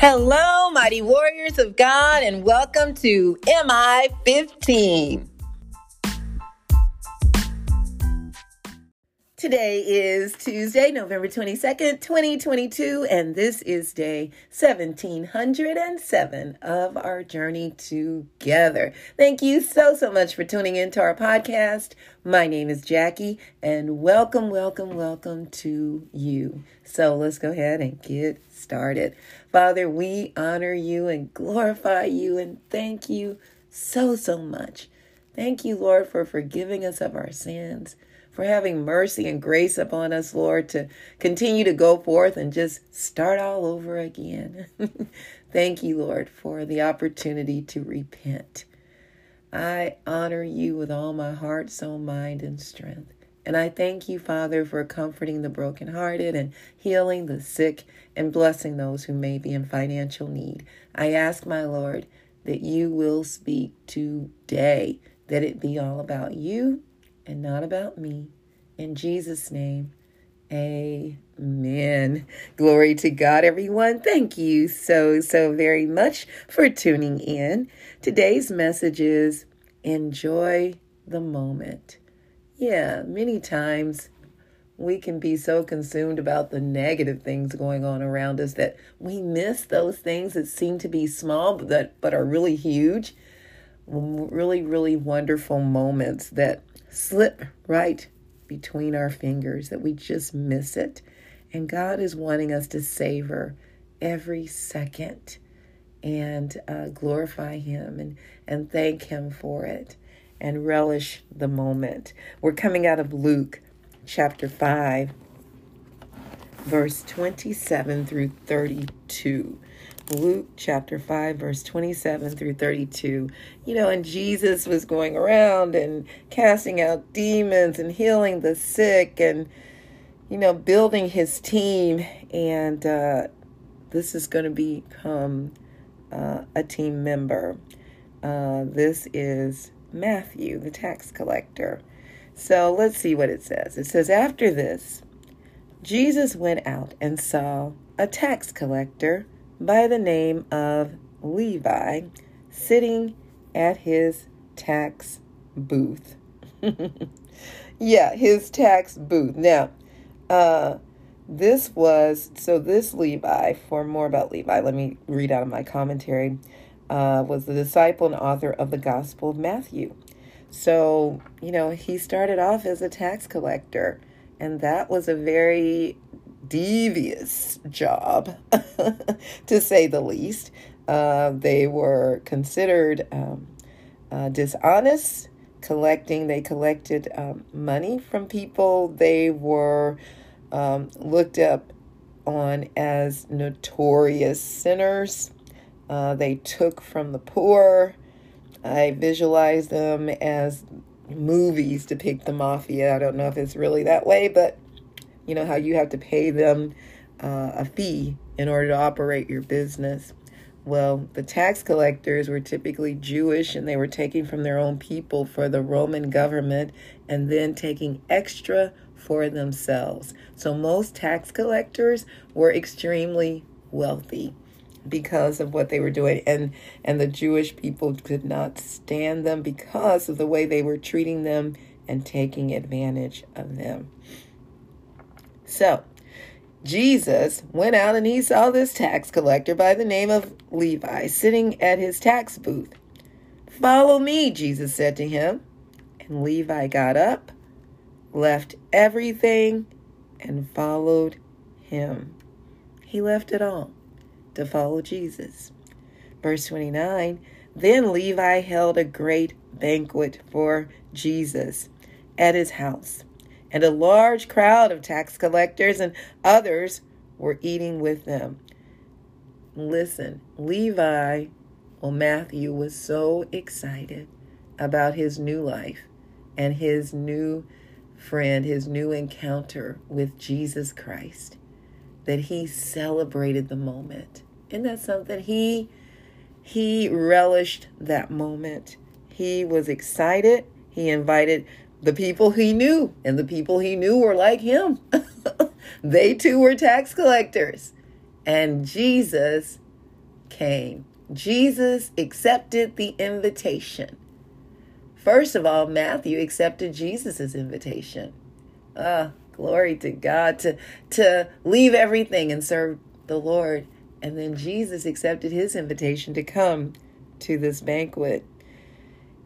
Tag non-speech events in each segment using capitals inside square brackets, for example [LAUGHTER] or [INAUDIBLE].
Hello, mighty warriors of God, and welcome to MI 15. Today is Tuesday, November 22nd, 2022, and this is day 1707 of our journey together. Thank you so, so much for tuning into our podcast. My name is Jackie, and welcome, welcome, welcome to you. So let's go ahead and get started. Father, we honor you and glorify you and thank you so, so much. Thank you, Lord, for forgiving us of our sins for having mercy and grace upon us, Lord, to continue to go forth and just start all over again. [LAUGHS] Thank you, Lord, for the opportunity to repent. I honor you with all my heart, soul, mind, and strength. And I thank you, Father, for comforting the brokenhearted and healing the sick and blessing those who may be in financial need. I ask, my Lord, that you will speak today, that it be all about you and not about me. In Jesus' name, amen. Glory to God, everyone. Thank you so, so very much for tuning in. Today's message is enjoy the moment. Yeah, many times we can be so consumed about the negative things going on around us that we miss those things that seem to be small but that but are really huge really really wonderful moments that slip right between our fingers, that we just miss it. And God is wanting us to savor every second and uh, glorify Him and, and thank Him for it and relish the moment. We're coming out of Luke chapter 5, verse 27 through 32. Luke chapter 5, verse 27 through 32. You know, and Jesus was going around and casting out demons and healing the sick and, you know, building his team. And uh, this is going to become uh, a team member. Uh, this is Matthew, the tax collector. So let's see what it says. It says, After this, Jesus went out and saw a tax collector by the name of Levi sitting at his tax booth. [LAUGHS] yeah, his tax booth. Now, uh, this was so this Levi, for more about Levi, let me read out of my commentary, uh, was the disciple and author of the Gospel of Matthew. So, you know, he started off as a tax collector, and that was a very devious job, [LAUGHS] to say the least. Uh, they were considered um, uh, dishonest, collecting, they collected um, money from people. They were um, looked up on as notorious sinners. Uh, they took from the poor. I visualize them as movies depict the mafia. I don't know if it's really that way, but you know, how you have to pay them uh, a fee in order to operate your business. Well, the tax collectors were typically Jewish and they were taking from their own people for the Roman government and then taking extra for themselves. So most tax collectors were extremely wealthy because of what they were doing and and the Jewish people could not stand them because of the way they were treating them and taking advantage of them. So, Jesus went out and he saw this tax collector by the name of Levi sitting at his tax booth. Follow me, Jesus said to him. And Levi got up, left everything, and followed him. He left it all to follow Jesus. Verse 29 Then Levi held a great banquet for Jesus at his house and a large crowd of tax collectors and others were eating with them. Listen, Levi, well, Matthew was so excited about his new life and his new friend, his new encounter with Jesus Christ that he celebrated the moment. Isn't that something? He he relished that moment. He was excited. He invited the people he knew, and the people he knew were like him. [LAUGHS] they too were tax collectors. And Jesus came. Jesus accepted the invitation. First of all, Matthew accepted Jesus' invitation. Ah, glory to God to to leave everything and serve the Lord. And then Jesus accepted his invitation to come to this banquet.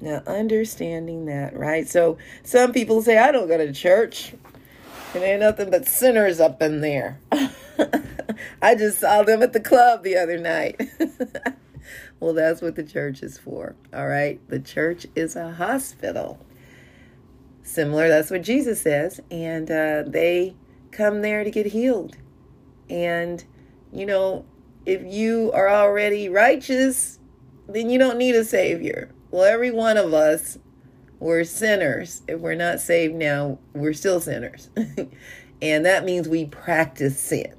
Now, understanding that, right? So, some people say, I don't go to church. It ain't nothing but sinners up in there. [LAUGHS] I just saw them at the club the other night. [LAUGHS] well, that's what the church is for, all right? The church is a hospital. Similar, that's what Jesus says. And uh, they come there to get healed. And, you know, if you are already righteous, then you don't need a Savior well, every one of us, we're sinners. If we're not saved now, we're still sinners. [LAUGHS] and that means we practice sin.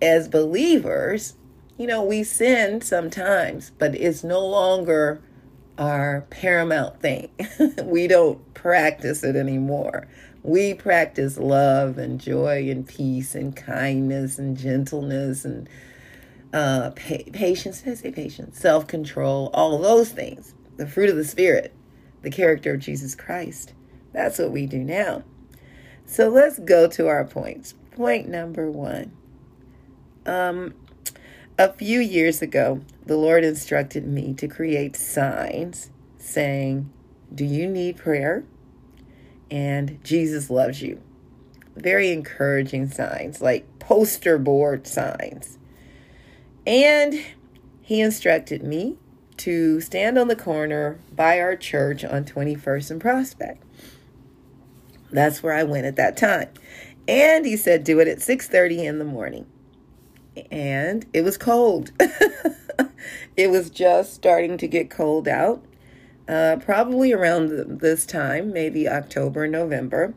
As believers, you know, we sin sometimes, but it's no longer our paramount thing. [LAUGHS] we don't practice it anymore. We practice love and joy and peace and kindness and gentleness and uh, pa- patience. Did I say patience? Self control, all those things the fruit of the Spirit, the character of Jesus Christ. That's what we do now. So let's go to our points. Point number one. Um, a few years ago, the Lord instructed me to create signs saying, Do you need prayer? And Jesus loves you. Very encouraging signs, like poster board signs. And he instructed me to stand on the corner by our church on 21st and Prospect. That's where I went at that time. And he said do it at 6:30 in the morning. And it was cold. [LAUGHS] it was just starting to get cold out. Uh, probably around this time, maybe October, November.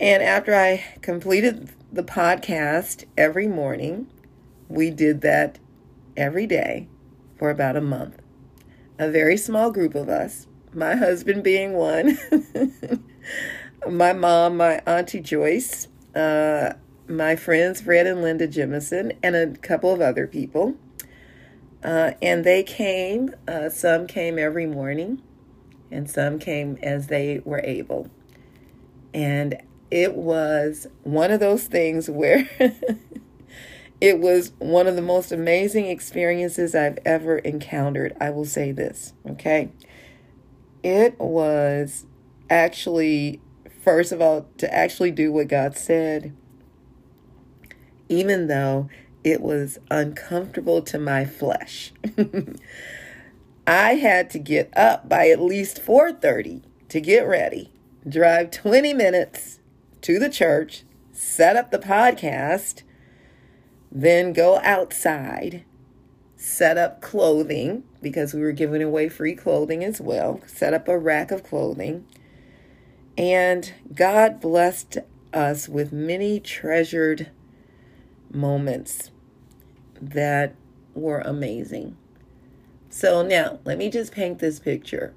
And after I completed the podcast every morning, we did that every day for about a month. A very small group of us, my husband being one, [LAUGHS] my mom, my auntie Joyce, uh, my friends Fred and Linda Jemison, and a couple of other people. Uh, and they came, uh, some came every morning, and some came as they were able. And it was one of those things [LAUGHS] where It was one of the most amazing experiences I've ever encountered. I will say this, okay? It was actually, first of all, to actually do what God said, even though it was uncomfortable to my flesh. [LAUGHS] I had to get up by at least 4:30 to get ready, drive 20 minutes to the church, set up the podcast, then go outside, set up clothing because we were giving away free clothing as well, set up a rack of clothing. And God blessed us with many treasured moments that were amazing. So now, let me just paint this picture.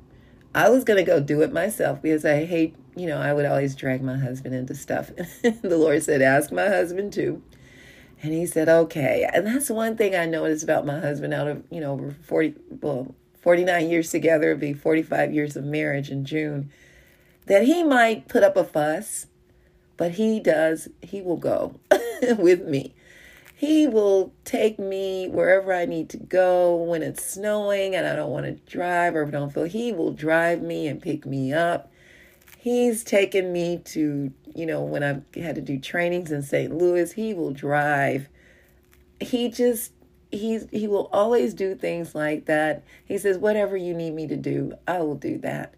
I was going to go do it myself because I hate, you know, I would always drag my husband into stuff. [LAUGHS] the Lord said, ask my husband too. And he said, okay. And that's one thing I noticed about my husband out of, you know, over 40, well, 49 years together, it'll be 45 years of marriage in June, that he might put up a fuss, but he does, he will go [LAUGHS] with me. He will take me wherever I need to go when it's snowing and I don't want to drive or don't feel. He will drive me and pick me up. He's taken me to you know, when I had to do trainings in St. Louis, he will drive. He just he's he will always do things like that. He says, "Whatever you need me to do, I will do that."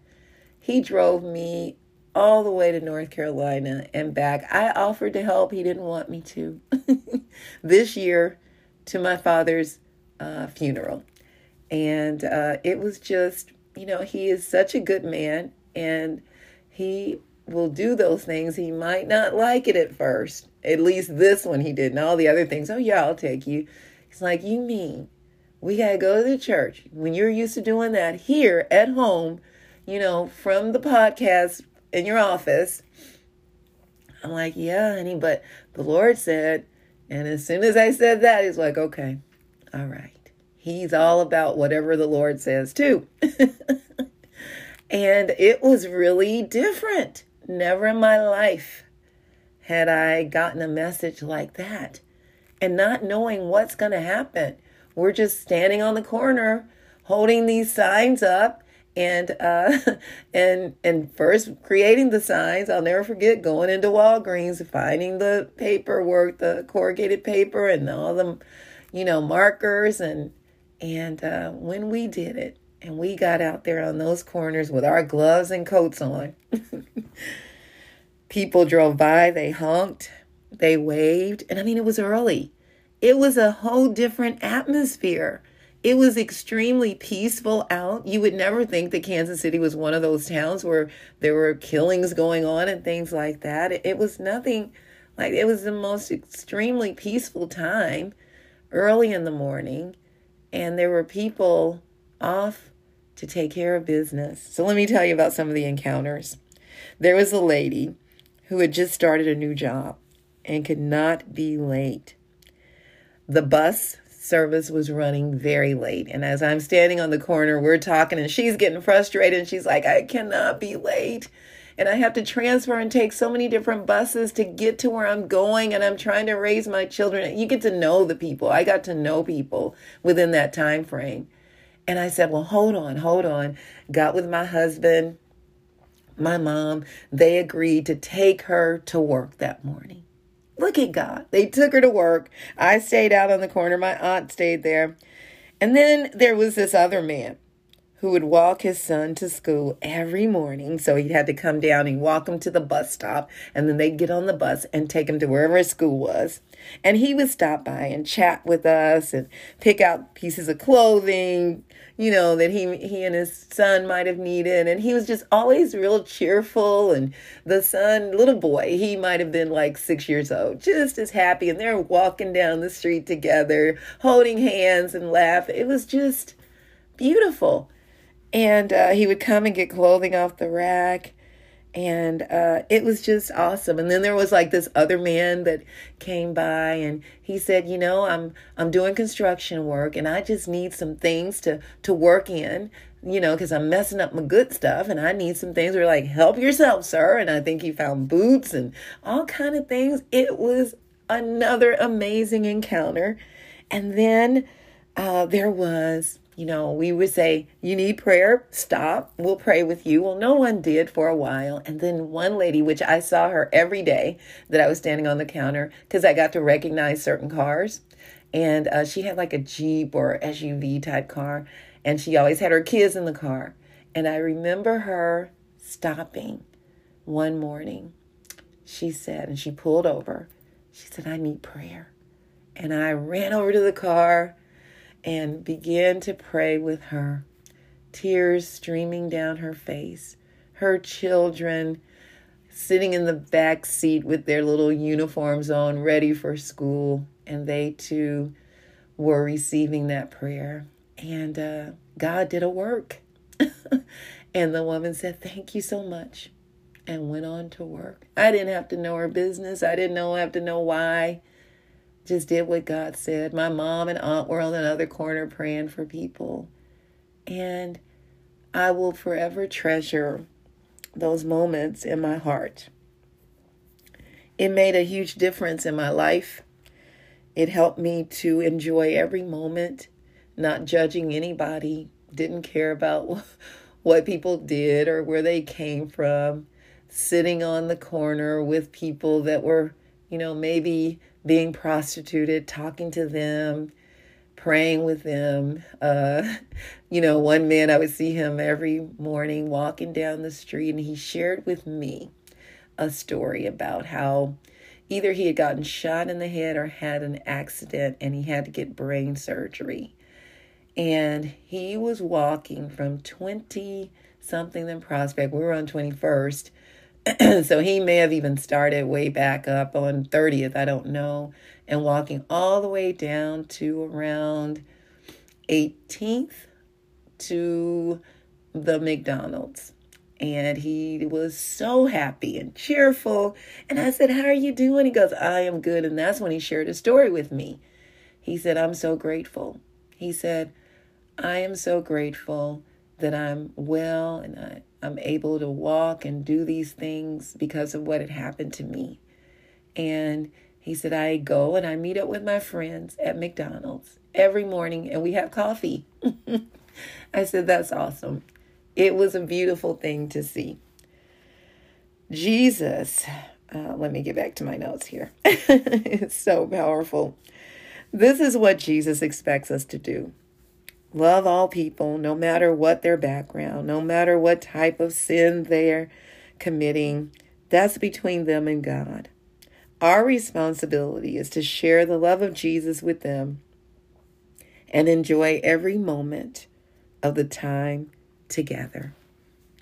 He drove me all the way to North Carolina and back. I offered to help. He didn't want me to. [LAUGHS] this year, to my father's uh, funeral, And uh, it was just, you know, he is such a good man and he will do those things. He might not like it at first. At least this one he did. And all the other things, oh, yeah, I'll take you. He's like, you mean we got to go to the church when you're used to doing that here at home, you know, from the podcast in your office. I'm like, yeah, honey, but the Lord said, and as soon as I said that, he's like, okay, all right. He's all about whatever the Lord says, too. [LAUGHS] and it was really different. Never in my life had I gotten a message like that and not knowing what's going to happen. We're just standing on the corner holding these signs up and uh [LAUGHS] and and first creating the signs i'll never forget going into walgreens finding the paperwork the corrugated paper and all the you know markers and and uh when we did it and we got out there on those corners with our gloves and coats on [LAUGHS] people drove by they honked they waved and i mean it was early it was a whole different atmosphere it was extremely peaceful out. You would never think that Kansas City was one of those towns where there were killings going on and things like that. It was nothing like it was the most extremely peaceful time early in the morning, and there were people off to take care of business. So let me tell you about some of the encounters. There was a lady who had just started a new job and could not be late. The bus service was running very late. And as I'm standing on the corner, we're talking, and she's getting frustrated. And she's like, I cannot be late. And I have to transfer and take so many different buses to get to where I'm going. And I'm trying to raise my children. You get to know the people. I got to know people within that time frame. And I said, Well, hold on, hold on. Got with my husband, my mom. They agreed to take her to work that morning. Look at God. They took her to work. I stayed out on the corner. My aunt stayed there. And then there was this other man who would walk his son to school every morning. So he had to come down and walk him to the bus stop, and then they'd get on the bus and take him to wherever his school was. And he would stop by and chat with us and pick out pieces of clothing, you know, that he he and his son might have needed. And he was just always real cheerful. And the son, little boy, he might have been like six years old, just as happy. And they're walking down the street together, holding hands and laughing. It was just beautiful and uh, he would come and get clothing off the rack. And uh, it was just awesome. And then there was like this other man that came by and he said you know i'm i'm doing construction work and i just need some things to to work in you know because i'm messing up my good stuff and i need some things we're like help yourself sir. And i think he found boots and all kind of things. It was another amazing encounter. And then uh, there was you know, we would say, You need prayer? Stop. We'll pray with you. Well, no one did for a while. And then one lady, which I saw her every day that I was standing on the counter because I got to recognize certain cars. And uh, she had like a Jeep or SUV type car. And she always had her kids in the car. And I remember her stopping one morning. She said, and she pulled over. She said, I need prayer. And I ran over to the car and began to pray with her, tears streaming down her face, her children sitting in the back seat with their little uniforms on, ready for school, and they too were receiving that prayer. And uh, God did a work. [LAUGHS] and the woman said, Thank you so much, and went on to work. I didn't have to know her business, I didn't know have to know why just did what God said. My mom and aunt were on another corner praying for people. And I will forever treasure those moments in my heart. It made a huge difference in my life. It helped me to enjoy every moment, not judging anybody, didn't care about [LAUGHS] what people did or where they came from, sitting on the corner with people that were, you know, maybe being prostituted, talking to them, praying with them. Uh, [LAUGHS] you know, one man, I would see him every morning walking down the street, and he shared with me a story about how either he had gotten shot in the head or had an accident and he had to get brain surgery. And he was walking from 20 something in Prospect. We were on 21st. [CLEARS THROAT] so he may have even started way back up on 30th, I don't know, and walking all the way down to around 18th to the McDonald's. And he was so happy and cheerful. And I said, How are you doing? He goes, I am good. And that's when he shared a story with me. He said, I'm so grateful. He said, I am so grateful that I'm well and I, I'm able to walk and do these things because of what had happened to me. And he said, I go and I meet up with my friends at McDonald's every morning and we have coffee. [LAUGHS] I said, That's awesome. It was a beautiful thing to see. Jesus, uh, let me get back to my notes here. [LAUGHS] it's so powerful. This is what Jesus expects us to do love all people, no matter what their background, no matter what type of sin they're committing. That's between them and God. Our responsibility is to share the love of Jesus with them and enjoy every moment of the time together.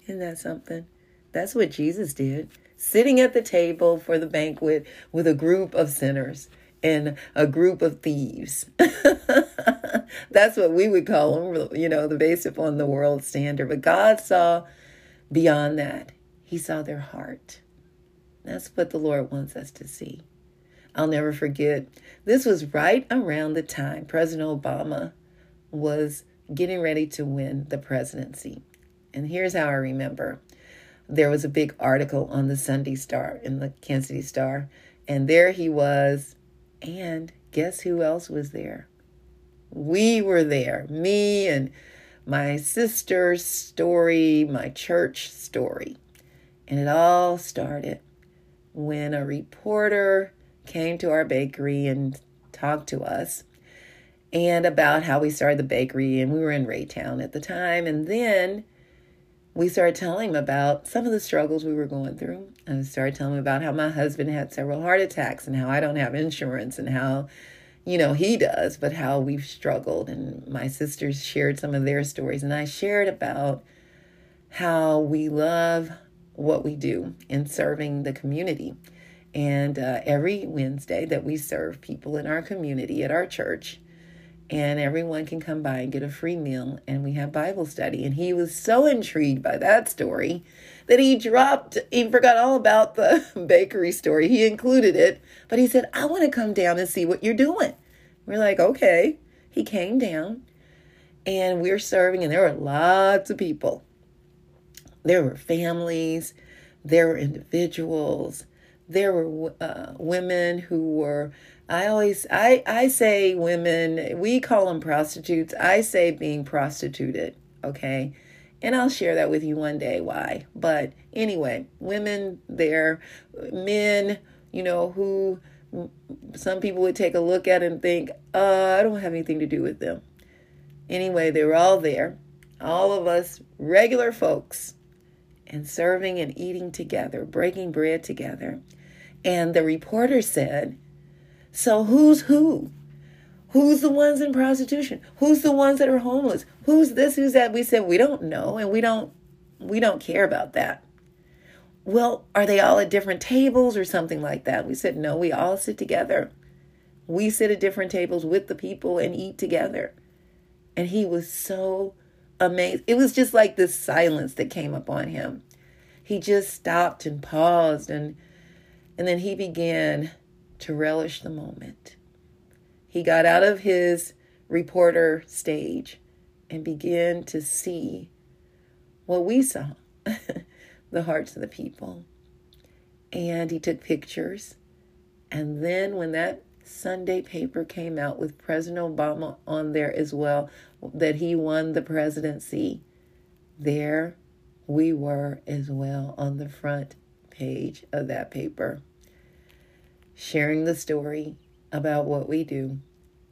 Isn't that something? That's what Jesus did. Sitting at the table for the banquet with a group of sinners and a group of thieves. [LAUGHS] That's what we would call them, you know, the based upon the world standard. But God saw beyond that. He saw their heart. That's what the Lord wants us to see. I'll never forget. This was right around the time President Obama was getting ready to win the presidency. And here's how I remember there was a big article on the Sunday Star, in the Kansas City Star, and there he was. And guess who else was there? We were there, me and my sister's story, my church story. And it all started when a reporter came to our bakery and talked to us and about how we started the bakery and we were in Raytown at the time and then we started telling him about some of the struggles we were going through and I started telling him about how my husband had several heart attacks and how I don't have insurance and how you know he does but how we've struggled. And my sisters shared some of their stories and I shared about how we love what we do in serving the community. And uh, every Wednesday that we serve people in our community at our church, and everyone can come by and get a free meal, and we have Bible study. And he was so intrigued by that story that he dropped, he forgot all about the [LAUGHS] bakery story. He included it, but he said, I want to come down and see what you're doing. We're like, okay. He came down and we're serving, and there were lots of people. There were families, there were individuals there were uh, women who were i always i i say women we call them prostitutes. I say being prostituted okay? And i'll share that with you one day why. But anyway women there men you know who some people would take a look at and think uh, i don't have anything to do with them. Anyway they were all there all of us regular folks and serving and eating together, breaking bread together. And the reporter said, So who's who? Who's the ones in prostitution? Who's the ones that are homeless? Who's this? Who's that? We said we don't know and we don't we don't care about that. Well, are they all at different tables or something like that? We said no, we all sit together. We sit at different tables with the people and eat together. And he was so amazed. It was just like this silence that came upon him. He just stopped and paused and and then he began to relish the moment. He got out of his reporter stage and began to see what we saw [LAUGHS] the hearts of the people. And he took pictures. And then when that Sunday paper came out with President Obama on there as well, that he won the presidency, there we were as well on the front page of that paper, sharing the story about what we do.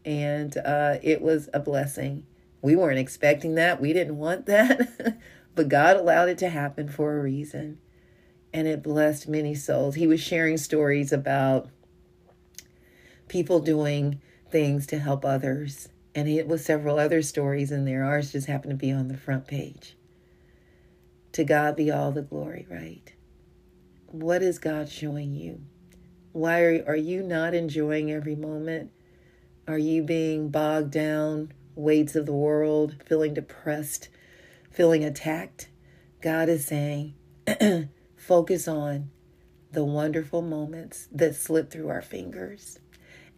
And uh, it was a blessing. We weren't expecting that. We didn't want [LAUGHS] that. but God allowed it to happen for a reason. And it blessed many souls. He was sharing stories about people doing things to help others And it was several other stories in there. Ours just happened to be on the front page. To God be all the glory, right? What is God showing you? Why are, are you not enjoying every moment? Are you being bogged down, weights of the world, feeling depressed, feeling attacked? God is saying, [CLEARS THROAT] focus on the wonderful moments that slip through our fingers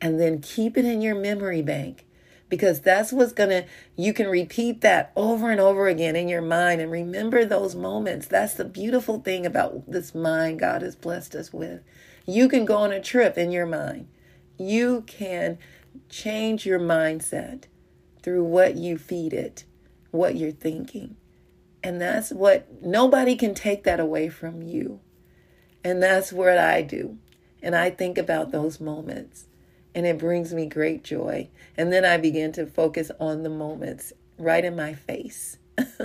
and then keep it in your memory bank because that's what's going to you can repeat that over and over again in your mind and remember those moments that's the beautiful thing about this mind god has blessed us with you can go on a trip in your mind you can change your mindset through what you feed it what you're thinking and that's what nobody can take that away from you and that's what i do and i think about those moments and it brings me great joy. And then I begin to focus on the moments right in my face. [LAUGHS]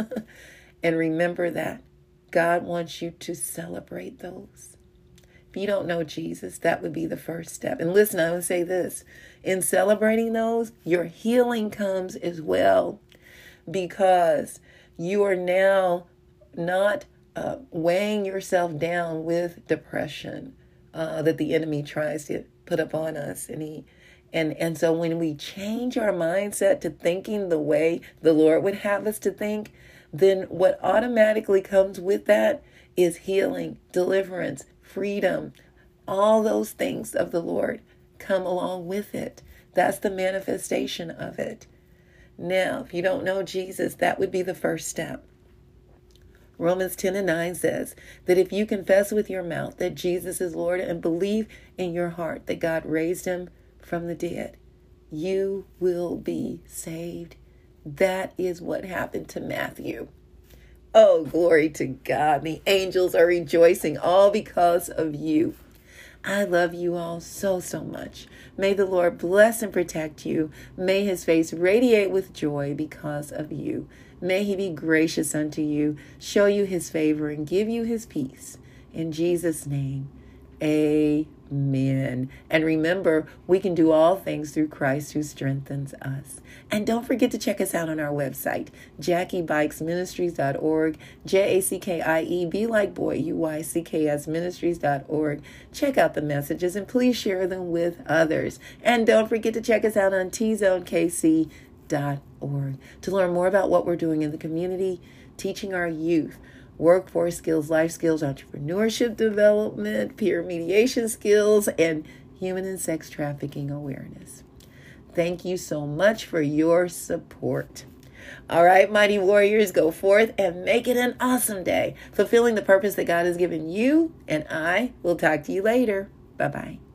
and remember that God wants you to celebrate those. If you don't know Jesus, that would be the first step. And listen, I would say this in celebrating those, your healing comes as well because you are now not uh, weighing yourself down with depression uh, that the enemy tries to put upon us and he and and so when we change our mindset to thinking the way the lord would have us to think then what automatically comes with that is healing deliverance freedom all those things of the lord come along with it that's the manifestation of it now if you don't know jesus that would be the first step Romans 10 and 9 says that if you confess with your mouth that Jesus is Lord and believe in your heart that God raised him from the dead, you will be saved. That is what happened to Matthew. Oh, glory to God. The angels are rejoicing all because of you. I love you all so, so much. May the Lord bless and protect you. May his face radiate with joy because of you. May he be gracious unto you, show you his favor, and give you his peace. In Jesus' name, amen. And remember, we can do all things through Christ who strengthens us. And don't forget to check us out on our website, JackieBuycksMinistries.org, J A C K I E, B like boy, U Y C K S Ministries.org. Check out the messages and please share them with others. And don't forget to check us out on T Zone org to learn more about what we're doing in the community, teaching our youth workforce skills, life skills, entrepreneurship development, peer mediation skills, and human and sex trafficking awareness. Thank you so much for your support. All right, mighty warriors, go forth and make it an awesome day, fulfilling the purpose that God has given you, and I will talk to you later. Bye bye.